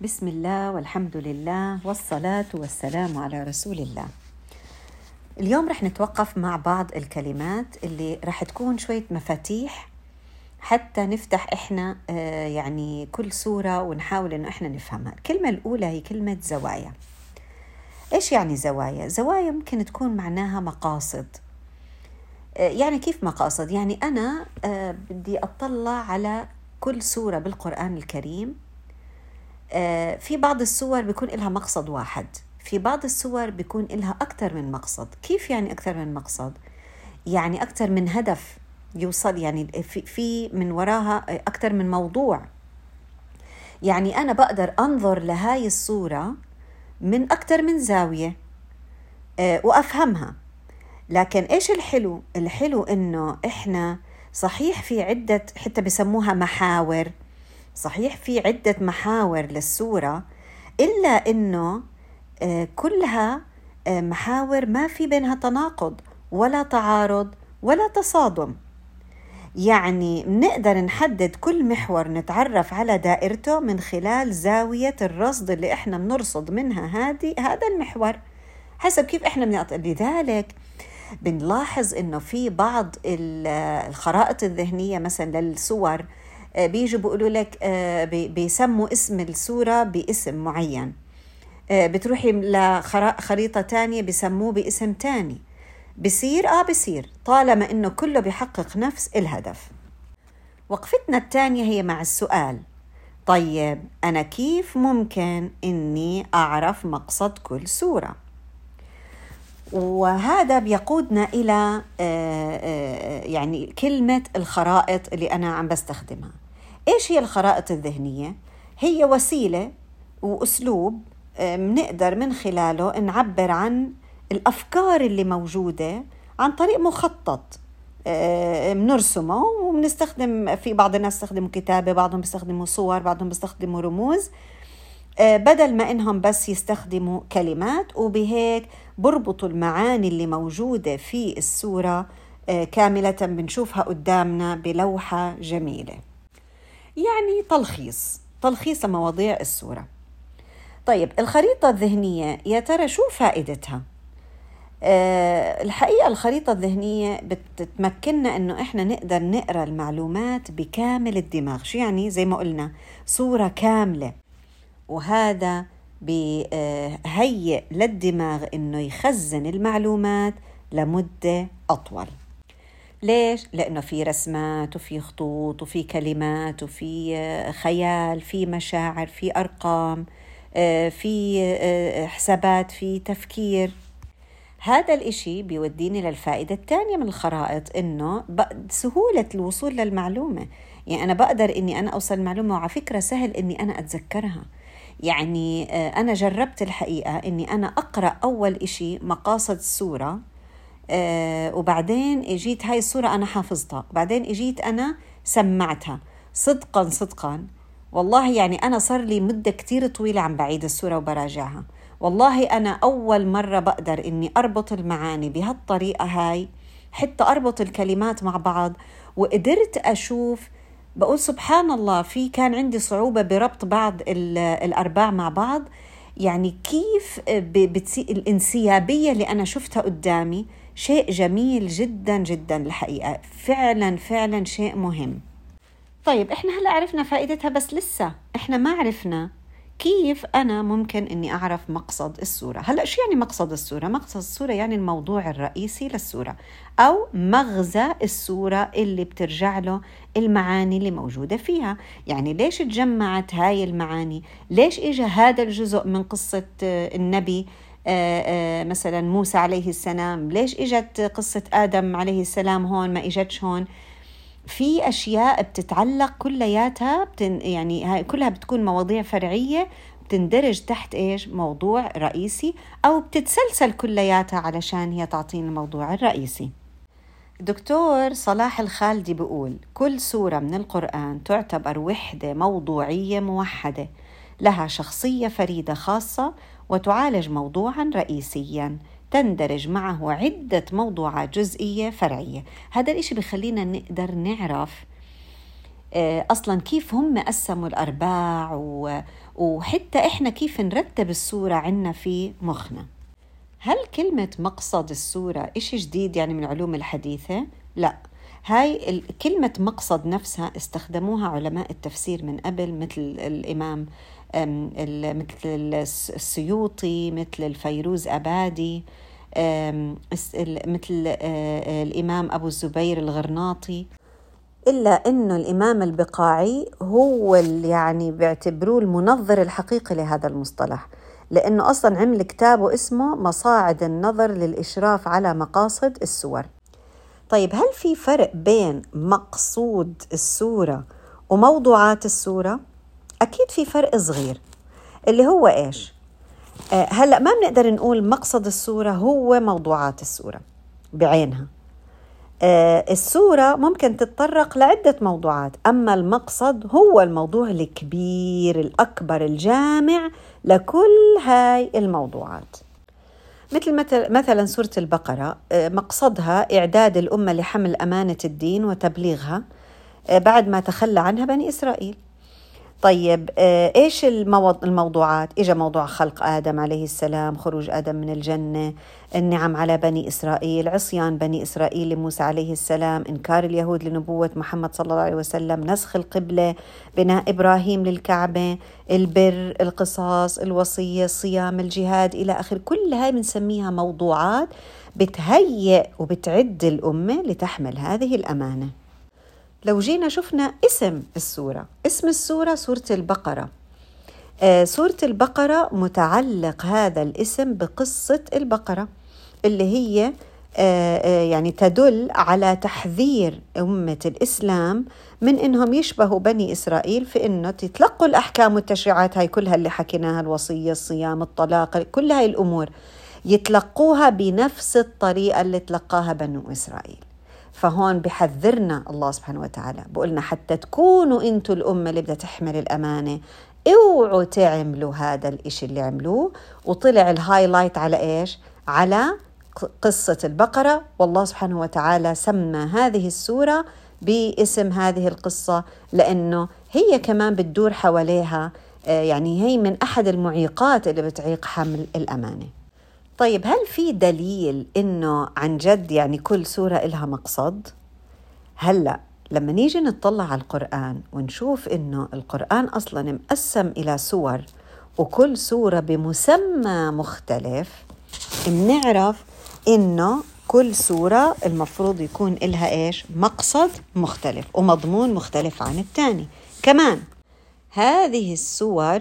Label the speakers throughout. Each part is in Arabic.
Speaker 1: بسم الله والحمد لله والصلاة والسلام على رسول الله. اليوم رح نتوقف مع بعض الكلمات اللي رح تكون شوية مفاتيح حتى نفتح إحنا آه، يعني كل سورة ونحاول إنه إحنا نفهمها. الكلمة الأولى هي كلمة زوايا. إيش يعني زوايا؟ زوايا ممكن تكون معناها مقاصد. آه، يعني كيف مقاصد؟ يعني أنا آه، بدي أطلع على كل سورة بالقرآن الكريم في بعض السور بيكون لها مقصد واحد. في بعض السور بيكون لها أكثر من مقصد. كيف يعني أكثر من مقصد؟ يعني أكثر من هدف يوصل يعني في, في من وراها أكثر من موضوع. يعني أنا بقدر أنظر لهاي الصورة من أكثر من زاوية آه، وأفهمها. لكن إيش الحلو؟ الحلو إنه إحنا صحيح في عدة حتى بسموها محاور. صحيح في عدة محاور للسورة إلا إنه آه، كلها آه، محاور ما في بينها تناقض ولا تعارض ولا تصادم. يعني بنقدر نحدد كل محور نتعرف على دائرته من خلال زاوية الرصد اللي إحنا بنرصد منها هذه هذا المحور. حسب كيف إحنا بنعط لذلك بنلاحظ إنه في بعض الخرائط الذهنية مثلا للصور بيجوا بيقولوا لك آه، بيسموا اسم السورة باسم معين. آه، بتروحي لخريطة تانية بسموه باسم تاني. بصير آه بصير طالما إنه كله بيحقق نفس الهدف. وقفتنا الثانية هي مع السؤال. طيب أنا كيف ممكن إني أعرف مقصد كل سورة؟ وهذا بيقودنا إلى يعني كلمة الخرائط اللي أنا عم بستخدمها. إيش هي الخرائط الذهنية؟ هي وسيلة وأسلوب بنقدر من خلاله نعبر عن الأفكار اللي موجودة عن طريق مخطط بنرسمه وبنستخدم في بعض الناس بيستخدموا كتابة بعضهم بيستخدموا صور بعضهم بيستخدموا رموز بدل ما إنهم بس يستخدموا كلمات وبهيك بربطوا المعاني اللي موجودة في السوره كاملة بنشوفها قدامنا بلوحة جميلة. يعني تلخيص تلخيص مواضيع السورة طيب الخريطة الذهنية يا ترى شو فائدتها؟ أه الحقيقة الخريطة الذهنية بتمكننا إنه إحنا نقدر نقرأ المعلومات بكامل الدماغ، شو يعني؟ زي ما قلنا صورة كاملة وهذا بيهيئ للدماغ إنه يخزن المعلومات لمدة أطول. ليش؟ لأنه في رسمات وفي خطوط وفي كلمات وفي آه، خيال في مشاعر في أرقام آه، في آه، حسابات في تفكير. هذا الإشي بيوديني للفائدة الثانية من الخرائط إنه سهولة الوصول للمعلومة. يعني أنا بقدر إني أنا أوصل المعلومة وعلى فكرة سهل إني أنا أتذكرها. يعني أنا جربت الحقيقة إني أنا أقرأ أول إشي مقاصد السورة آه وبعدين اجيت هاي الصورة أنا حافظتها. وبعدين اجيت أنا سمعتها. صدقا صدقا. والله يعني أنا صار لي مدة كتير طويلة عم بعيد السورة وبراجعها. والله أنا أول مرة بقدر إني أربط المعاني بهالطريقة هاي حتى أربط الكلمات مع بعض. وقدرت أشوف بقول سبحان الله في كان عندي صعوبة بربط بعض الأرباع مع بعض. يعني كيف الانسيابية اللي أنا شفتها قدامي شيء جميل جدا جدا الحقيقة. فعلا فعلا شيء مهم. طيب إحنا هلا عرفنا فائدتها بس لسه. إحنا ما عرفنا كيف أنا ممكن إني أعرف مقصد السورة. هلأ شو يعني مقصد السورة؟ مقصد السورة يعني الموضوع الرئيسي للسورة أو مغزى السورة اللي بترجع له المعاني اللي موجودة فيها. يعني ليش تجمعت هاي المعاني؟ ليش إجا هذا الجزء من قصة النبي آه، آه، مثلا موسى عليه السلام. ليش إجت قصة آدم عليه السلام هون ما إجتش هون؟ في أشياء بتتعلق كلياتها بتن يعني هاي كلها بتكون مواضيع فرعية بتندرج تحت إيش؟ موضوع رئيسي أو بتتسلسل كلياتها علشان هي تعطينا الموضوع الرئيسي. دكتور صلاح الخالدي بيقول كل سورة من القرآن تعتبر وحدة موضوعية موحدة لها شخصية فريدة خاصة وتعالج موضوعا رئيسيا. تندرج معه عدة موضوعات جزئية فرعية. هذا الإشي بخلينا نقدر نعرف آه، أصلا كيف هم قسموا الأرباع وحتى إحنا كيف نرتب السورة عنا في مخنا. هل كلمة مقصد السورة إشي جديد يعني من علوم الحديثة؟ لا. هاي كلمة مقصد نفسها استخدموها علماء التفسير من قبل مثل الإمام مثل السيوطي مثل الفيروز أبادي مثل الإمام أبو الزبير الغرناطي إلا أنه الإمام البقاعي هو اللي يعني بيعتبروه المنظر الحقيقي لهذا المصطلح لأنه أصلا عمل كتابه اسمه مصاعد النظر للإشراف على مقاصد السور طيب هل في فرق بين مقصود السورة وموضوعات السورة؟ أكيد في فرق صغير. اللي هو إيش؟ آه، هلأ ما بنقدر نقول مقصد السورة هو موضوعات السورة بعينها. آه، السورة ممكن تتطرق لعدة موضوعات أما المقصد هو الموضوع الكبير الأكبر الجامع لكل هاي الموضوعات. مثل مثلا سورة البقرة آه، مقصدها إعداد الأمة لحمل أمانة الدين وتبليغها بعد ما تخلى عنها بني إسرائيل. طيب آه، إيش الموضوعات؟ اجى موضوع خلق آدم عليه السلام، خروج آدم من الجنة، النعم على بني إسرائيل، عصيان بني إسرائيل لموسى عليه السلام، إنكار اليهود لنبوة محمد صلى الله عليه وسلم، نسخ القبلة، بناء إبراهيم للكعبة، البر، القصاص، الوصية، الصيام، الجهاد إلى آخر، كل هاي بنسميها موضوعات بتهيئ وبتعد الأمة لتحمل هذه الأمانة. لو جينا شفنا اسم السورة اسم السورة سورة البقرة. آه سورة البقرة متعلق هذا الاسم بقصة البقرة اللي هي آه آه يعني تدل على تحذير أمة الإسلام من إنهم يشبهوا بني إسرائيل في إنه تتلقوا الأحكام والتشريعات هاي كلها اللي حكيناها الوصية الصيام الطلاق كل هاي الأمور يتلقوها بنفس الطريقة اللي تلقاها بنو إسرائيل. فهون بحذرنا الله سبحانه وتعالى. بقولنا حتى تكونوا أنتوا الأمة اللي بدها تحمل الأمانة. اوعوا تعملوا هذا الإشي اللي عملوه. وطلع الهايلايت على إيش؟ على قصة البقرة. والله سبحانه وتعالى سمى هذه السورة باسم هذه القصة لأنه هي كمان بتدور حواليها آه، يعني هي من أحد المعيقات اللي بتعيق حمل الأمانة. طيب هل في دليل إنه عن جد يعني كل سورة إلها مقصد؟ هلأ لما نيجي نطلع على القرآن ونشوف إنه القرآن أصلا مقسم إلى سور وكل سورة بمسمى مختلف بنعرف إنه كل سورة المفروض يكون إلها إيش؟ مقصد مختلف ومضمون مختلف عن الثاني كمان هذه السور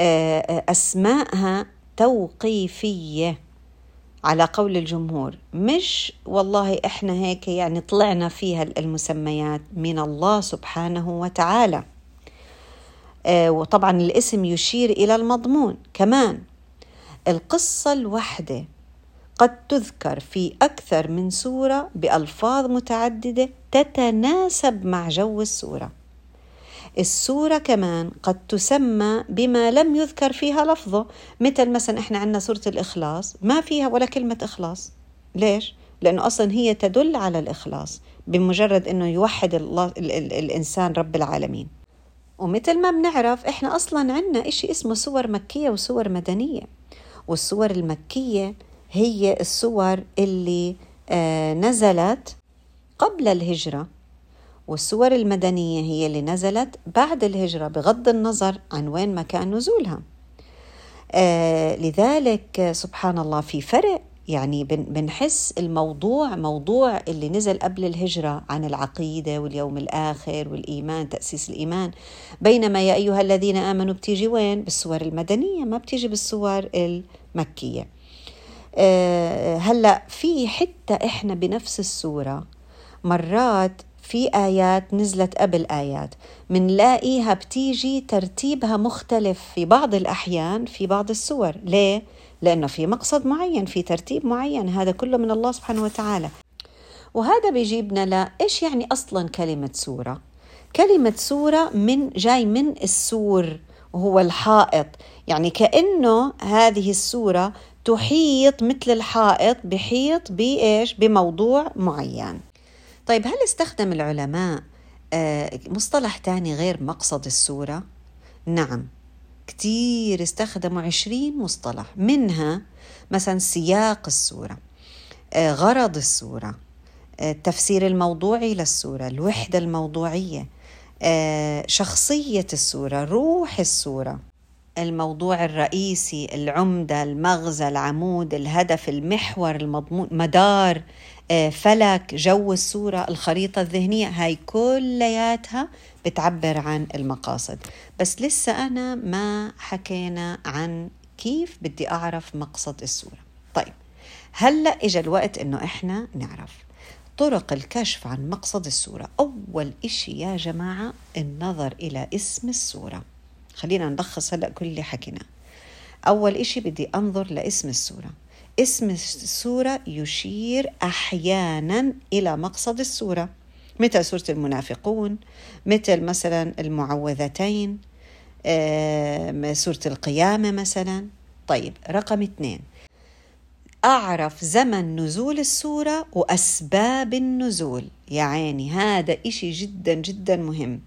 Speaker 1: آه، آه، أسماءها توقيفية على قول الجمهور. مش والله إحنا هيك يعني طلعنا فيها المسميات من الله سبحانه وتعالى. آه وطبعا الاسم يشير إلى المضمون. كمان القصة الوحده قد تذكر في أكثر من سورة بألفاظ متعددة تتناسب مع جو السورة. السورة كمان قد تسمى بما لم يذكر فيها لفظه. مثل مثلا إحنا عندنا سورة الإخلاص ما فيها ولا كلمة إخلاص. ليش؟ لأنه أصلا هي تدل على الإخلاص بمجرد أنه يوحد الله ال ال الإنسان رب العالمين. ومثل ما بنعرف إحنا أصلا عندنا إشي اسمه سور مكية وسور مدنية. والسور المكية هي السور اللي آه نزلت قبل الهجرة. والسور المدنية هي اللي نزلت بعد الهجرة بغض النظر عن وين مكان نزولها. آه لذلك سبحان الله في فرق يعني بنحس الموضوع موضوع اللي نزل قبل الهجرة عن العقيدة واليوم الآخر والإيمان تأسيس الإيمان بينما يا أيها الذين آمنوا بتيجي وين؟ بالسور المدنية ما بتيجي بالسور المكية. أه هلأ في حتة إحنا بنفس السورة مرات في آيات نزلت قبل آيات. منلاقيها بتيجي ترتيبها مختلف في بعض الأحيان في بعض السور. ليه؟ لأنه في مقصد معين في ترتيب معين. هذا كله من الله سبحانه وتعالى. وهذا بيجيبنا لا إيش يعني أصلا كلمة سورة؟ كلمة سورة من جاي من السور وهو الحائط. يعني كأنه هذه السورة تحيط مثل الحائط بحيط بإيش؟ بموضوع معين. طيب هل استخدم العلماء آه، مصطلح تاني غير مقصد السورة؟ نعم كتير استخدموا عشرين مصطلح منها مثلا سياق السورة آه، غرض السورة آه، التفسير الموضوعي للسورة الوحدة الموضوعية شخصية السورة روح السورة الموضوع الرئيسي العمدة المغزى العمود الهدف المحور المضمون مدار آه، فلك جو الصورة الخريطة الذهنية هاي كلياتها بتعبر عن المقاصد. بس لسه أنا ما حكينا عن كيف بدي أعرف مقصد الصورة. طيب هلأ إجا الوقت إنه إحنا نعرف طرق الكشف عن مقصد الصورة. أول إشي يا جماعة النظر إلى اسم الصورة. خلينا نلخص هلأ كل اللي حكيناه. أول إشي بدي أنظر لاسم السورة اسم السورة يشير أحيانا إلى مقصد السورة مثل سورة المنافقون مثل مثلا المعوذتين سورة القيامة مثلا. طيب رقم اثنين. أعرف زمن نزول السورة وأسباب النزول. يا عيني هذا إشي جدا جدا مهم.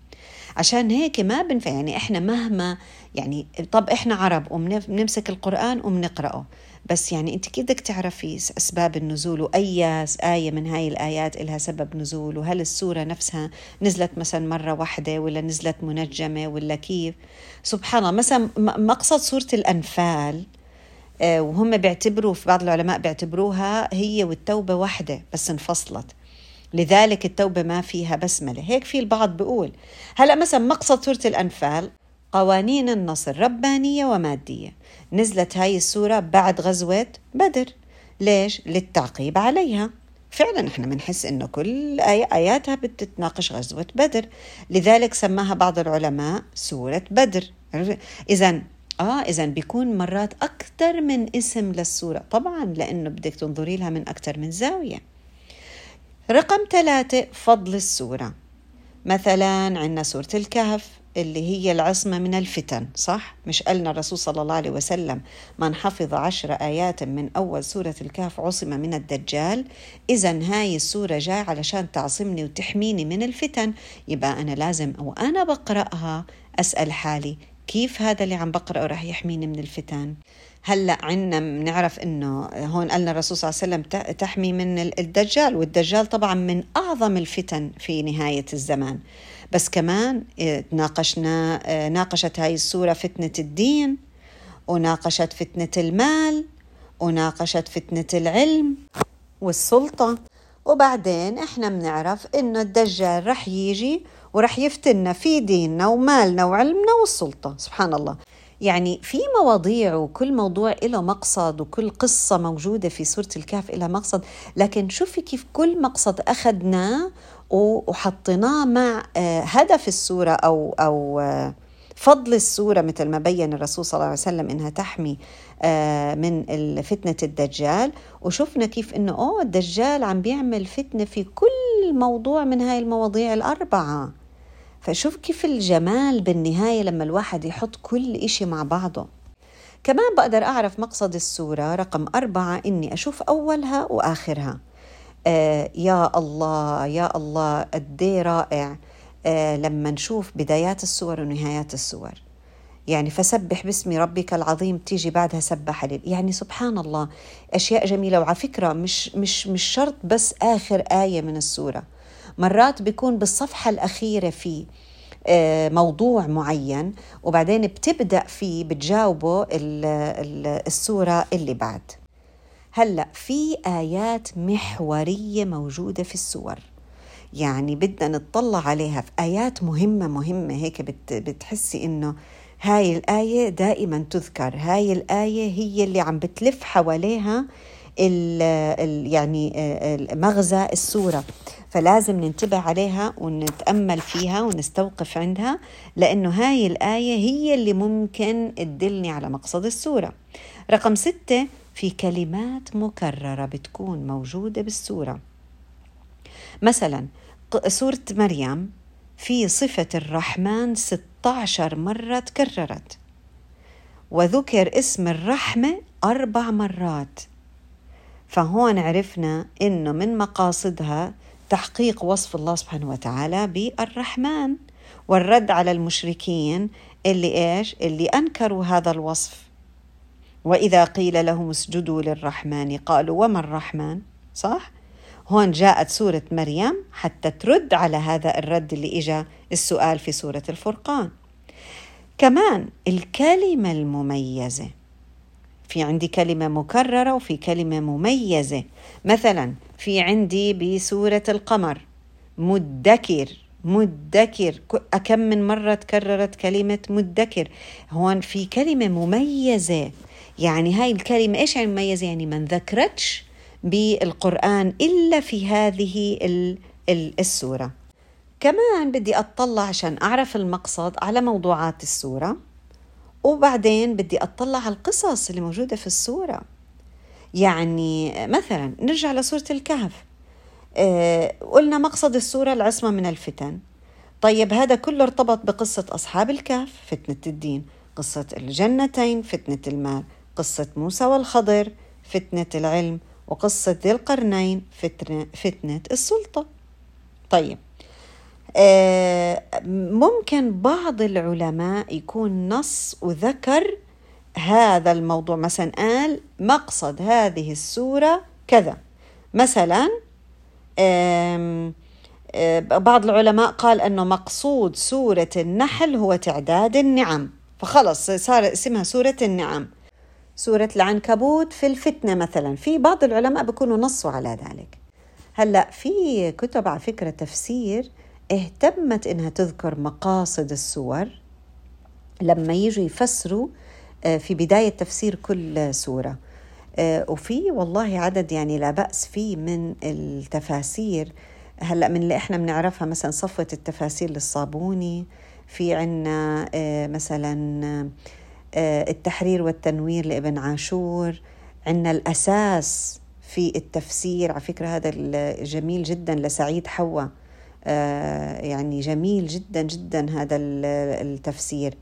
Speaker 1: عشان هيك ما بنفع يعني إحنا مهما يعني طب إحنا عرب وبنمسك القرآن وبنقرأه بس يعني أنت كيف بدك تعرفي أسباب النزول وأي آية من هاي الآيات لها سبب نزول؟ وهل السورة نفسها نزلت مثلا مرة واحدة ولا نزلت منجمة ولا كيف؟ سبحان الله مثلا مقصد سورة الأنفال آه، وهم بيعتبروا في بعض العلماء بيعتبروها هي والتوبة واحدة بس انفصلت. لذلك التوبة ما فيها بسملة. هيك في البعض بيقول هلأ مثلا مقصد سورة الأنفال قوانين النصر ربانية ومادية. نزلت هاي السورة بعد غزوة بدر. ليش؟ للتعقيب عليها. فعلا إحنا بنحس إنه كل آية آياتها بتتناقش غزوة بدر. لذلك سماها بعض العلماء سورة بدر. إذا آه اذا بيكون مرات أكثر من اسم للسورة. طبعا لأنه بدك تنظري لها من أكثر من زاوية. رقم ثلاثة فضل السورة مثلا عندنا سورة الكهف اللي هي العصمة من الفتن صح؟ مش قالنا الرسول صلى الله عليه وسلم من حفظ عشر آيات من أول سورة الكهف عصم من الدجال إذا هاي السورة جاي علشان تعصمني وتحميني من الفتن يبقى أنا لازم أو أنا بقرأها أسأل حالي كيف هذا اللي عم بقرأه رح يحميني من الفتن؟ هلأ عنا بنعرف إنه هون قالنا الرسول صلى الله عليه وسلم تحمي من الدجال والدجال طبعا من أعظم الفتن في نهاية الزمان. بس كمان آه، ناقشنا آه، ناقشت هاي السورة فتنة الدين وناقشت فتنة المال وناقشت فتنة العلم والسلطة. وبعدين إحنا بنعرف إنه الدجال رح يجي ورح يفتنا في ديننا ومالنا وعلمنا والسلطة. سبحان الله. يعني في مواضيع وكل موضوع له مقصد وكل قصة موجودة في سورة الكهف لها مقصد لكن شوفي كيف كل مقصد أخذناه وحطيناه مع آه، هدف السورة أو أو آه، فضل السورة مثل ما بين الرسول صلى الله عليه وسلم إنها تحمي آه، من فتنة الدجال. وشفنا كيف إنه أوه الدجال عم بيعمل فتنة في كل موضوع من هاي المواضيع الأربعة. فشوف كيف الجمال بالنهاية لما الواحد يحط كل إشي مع بعضه. كمان بقدر أعرف مقصد السورة رقم أربعة إني أشوف أولها وآخرها. آه يا الله يا الله قد إيه رائع. آه لما نشوف بدايات السور ونهايات السور. يعني فسبح باسم ربك العظيم تيجي بعدها سبح لل يعني سبحان الله أشياء جميلة. وعلى فكرة مش مش مش شرط بس آخر آية من السورة. مرات بيكون بالصفحة الأخيرة في آه، موضوع معين وبعدين بتبدأ فيه بتجاوبه السورة اللي بعد. هلأ في آيات محورية موجودة في السور. يعني بدنا نطلع عليها في آيات مهمة مهمة هيك بتحسي إنه هاي الآية دائما تذكر. هاي الآية هي اللي عم بتلف حواليها ال ال يعني آه، مغزى السورة فلازم ننتبه عليها ونتأمل فيها ونستوقف عندها لأنه هاي الآية هي اللي ممكن تدلني على مقصد السورة رقم ستة في كلمات مكررة بتكون موجودة بالسورة مثلا سورة مريم في صفة الرحمن 16 مرة تكررت. وذكر اسم الرحمة أربع مرات. فهون عرفنا إنه من مقاصدها تحقيق وصف الله سبحانه وتعالى بالرحمن والرد على المشركين اللي إيش؟ اللي أنكروا هذا الوصف وإذا قيل لهم اسجدوا للرحمن قالوا وما الرحمن؟ صح؟ هون جاءت سورة مريم حتى ترد على هذا الرد اللي إجا السؤال في سورة الفرقان كمان الكلمة المميزة في عندي كلمة مكررة وفي كلمة مميزة. مثلا في عندي بسورة القمر. مدكر مدكر. كم من مرة تكررت كلمة مدكر؟ هون في كلمة مميزة. يعني هاي الكلمة إيش يعني مميزة؟ يعني ما ذكرتش بالقرآن إلا في هذه السورة. كمان بدي أطلع عشان أعرف المقصد على موضوعات السورة. وبعدين بدي أطلع على القصص اللي موجودة في السورة يعني مثلا نرجع لسورة الكهف. آه، قلنا مقصد السورة العصمة من الفتن. طيب هذا كله ارتبط بقصة أصحاب الكهف فتنة الدين قصة الجنتين فتنة المال قصة موسى والخضر فتنة العلم وقصة ذي القرنين فتنة, فتنة السلطة. طيب ممكن بعض العلماء يكون نص وذكر هذا الموضوع. مثلا قال مقصد هذه السورة كذا. مثلا آه، بعض العلماء قال أنه مقصود سورة النحل هو تعداد النعم. فخلص صار اسمها سورة النعم. سورة العنكبوت في الفتنة مثلا. في بعض العلماء بيكونوا نصوا على ذلك. هلأ في كتب على فكرة تفسير اهتمت إنها تذكر مقاصد السور لما يجوا يفسروا آه، في بداية تفسير كل سورة. آه، وفي والله عدد يعني لا بأس فيه من التفاسير. هلأ من اللي إحنا بنعرفها مثلا صفوة التفاسير للصابوني في عنا آه، مثلا التحرير والتنوير لابن عاشور. عنا الأساس في التفسير على فكرة هذا جميل جدا لسعيد حوا يعني جميل جدا جدا هذا التفسير.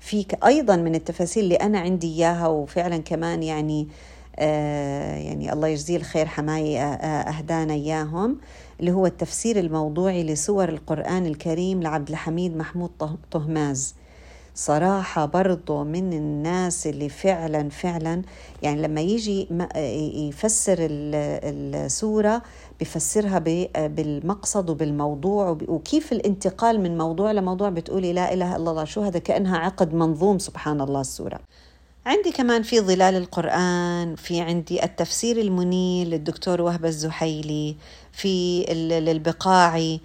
Speaker 1: في أيضا من التفاسير اللي أنا عندي إياها وفعلا كمان يعني آه، يعني الله يجزيه الخير حماي آه، أهدانا إياهم اللي هو التفسير الموضوعي لسور القرآن الكريم لعبد الحميد محمود طهماز. صراحة برضو من الناس اللي فعلا فعلا يعني لما يجي يفسر السورة بفسرها بالمقصد وبالموضوع وكيف الانتقال من موضوع لموضوع بتقولي لا إله إلا الله شو هذا؟ كأنها عقد منظوم سبحان الله السورة. عندي كمان في ظلال القرآن في عندي التفسير المنير للدكتور وهبة الزحيلي. في البقاعي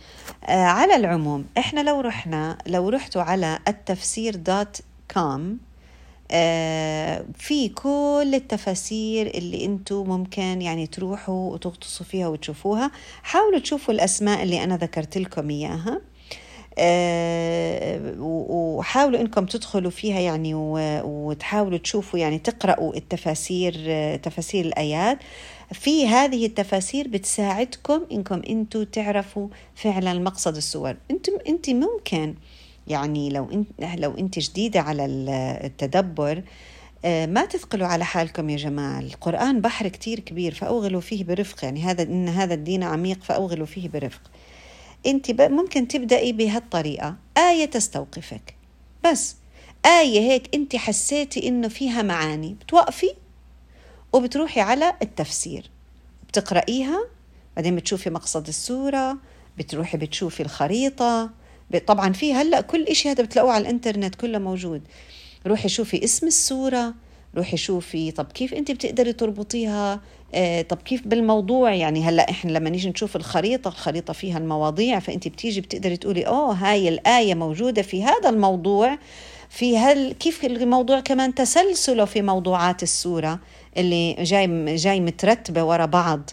Speaker 1: آه على العموم إحنا لو رحنا لو رحتوا على التفسير دوت كوم آه في كل التفاسير اللي أنتم ممكن يعني تروحوا وتغطسوا فيها وتشوفوها. حاولوا تشوفوا الأسماء اللي أنا ذكرت لكم إياها. آه، وحاولوا إنكم تدخلوا فيها يعني وتحاولوا تشوفوا يعني تقرأوا التفاسير تفاسير الآيات. في هذه التفاسير بتساعدكم إنكم أنتم تعرفوا فعلا مقصد السور أنتم انت ممكن يعني لو انت لو انت جديدة على التدبر آه، ما تثقلوا على حالكم يا جماعة القرآن بحر كتير كبير فأوغلوا فيه برفق. يعني هذا إن هذا الدين عميق فأوغلوا فيه برفق. انت ممكن تبدأي بهالطريقة. آية تستوقفك. بس. آية هيك انت حسيتي إنه فيها معاني. بتوقفي؟ وبتروحي على التفسير. بتقرأيها بعدين بتشوفي مقصد السورة بتروحي بتشوفي الخريطة. طبعا في هلأ كل إشي هذا بتلاقوه على الإنترنت كله موجود. روحي شوفي اسم السورة روحي شوفي طب كيف أنت بتقدري تربطيها؟ آه طب كيف بالموضوع؟ يعني هلأ إحنا لما نيجي نشوف الخريطة الخريطة فيها المواضيع فأنت بتيجي بتقدري تقولي أوه هاي الآية موجودة في هذا الموضوع. في هل كيف الموضوع كمان تسلسله في موضوعات السورة؟ اللي جاي جاي مترتبة ورا بعض.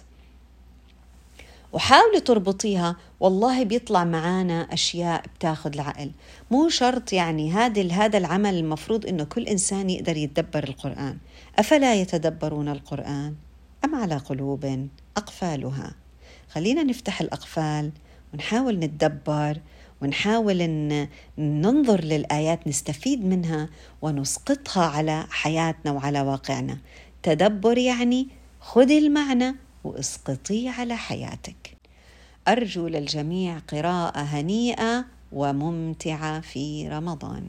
Speaker 1: وحاولي تربطيها. والله بيطلع معانا أشياء بتاخذ العقل. مو شرط يعني هذا هذا العمل المفروض إنه كل إنسان يقدر يتدبر القرآن. أفلا يتدبرون القرآن أم على قلوب أقفالها؟ خلينا نفتح الأقفال ونحاول نتدبر ونحاول ان ننظر للآيات نستفيد منها ونسقطها على حياتنا وعلى واقعنا. تدبر يعني خذي المعنى واسقطيه على حياتك. أرجو للجميع قراءة هنيئة وممتعة في رمضان.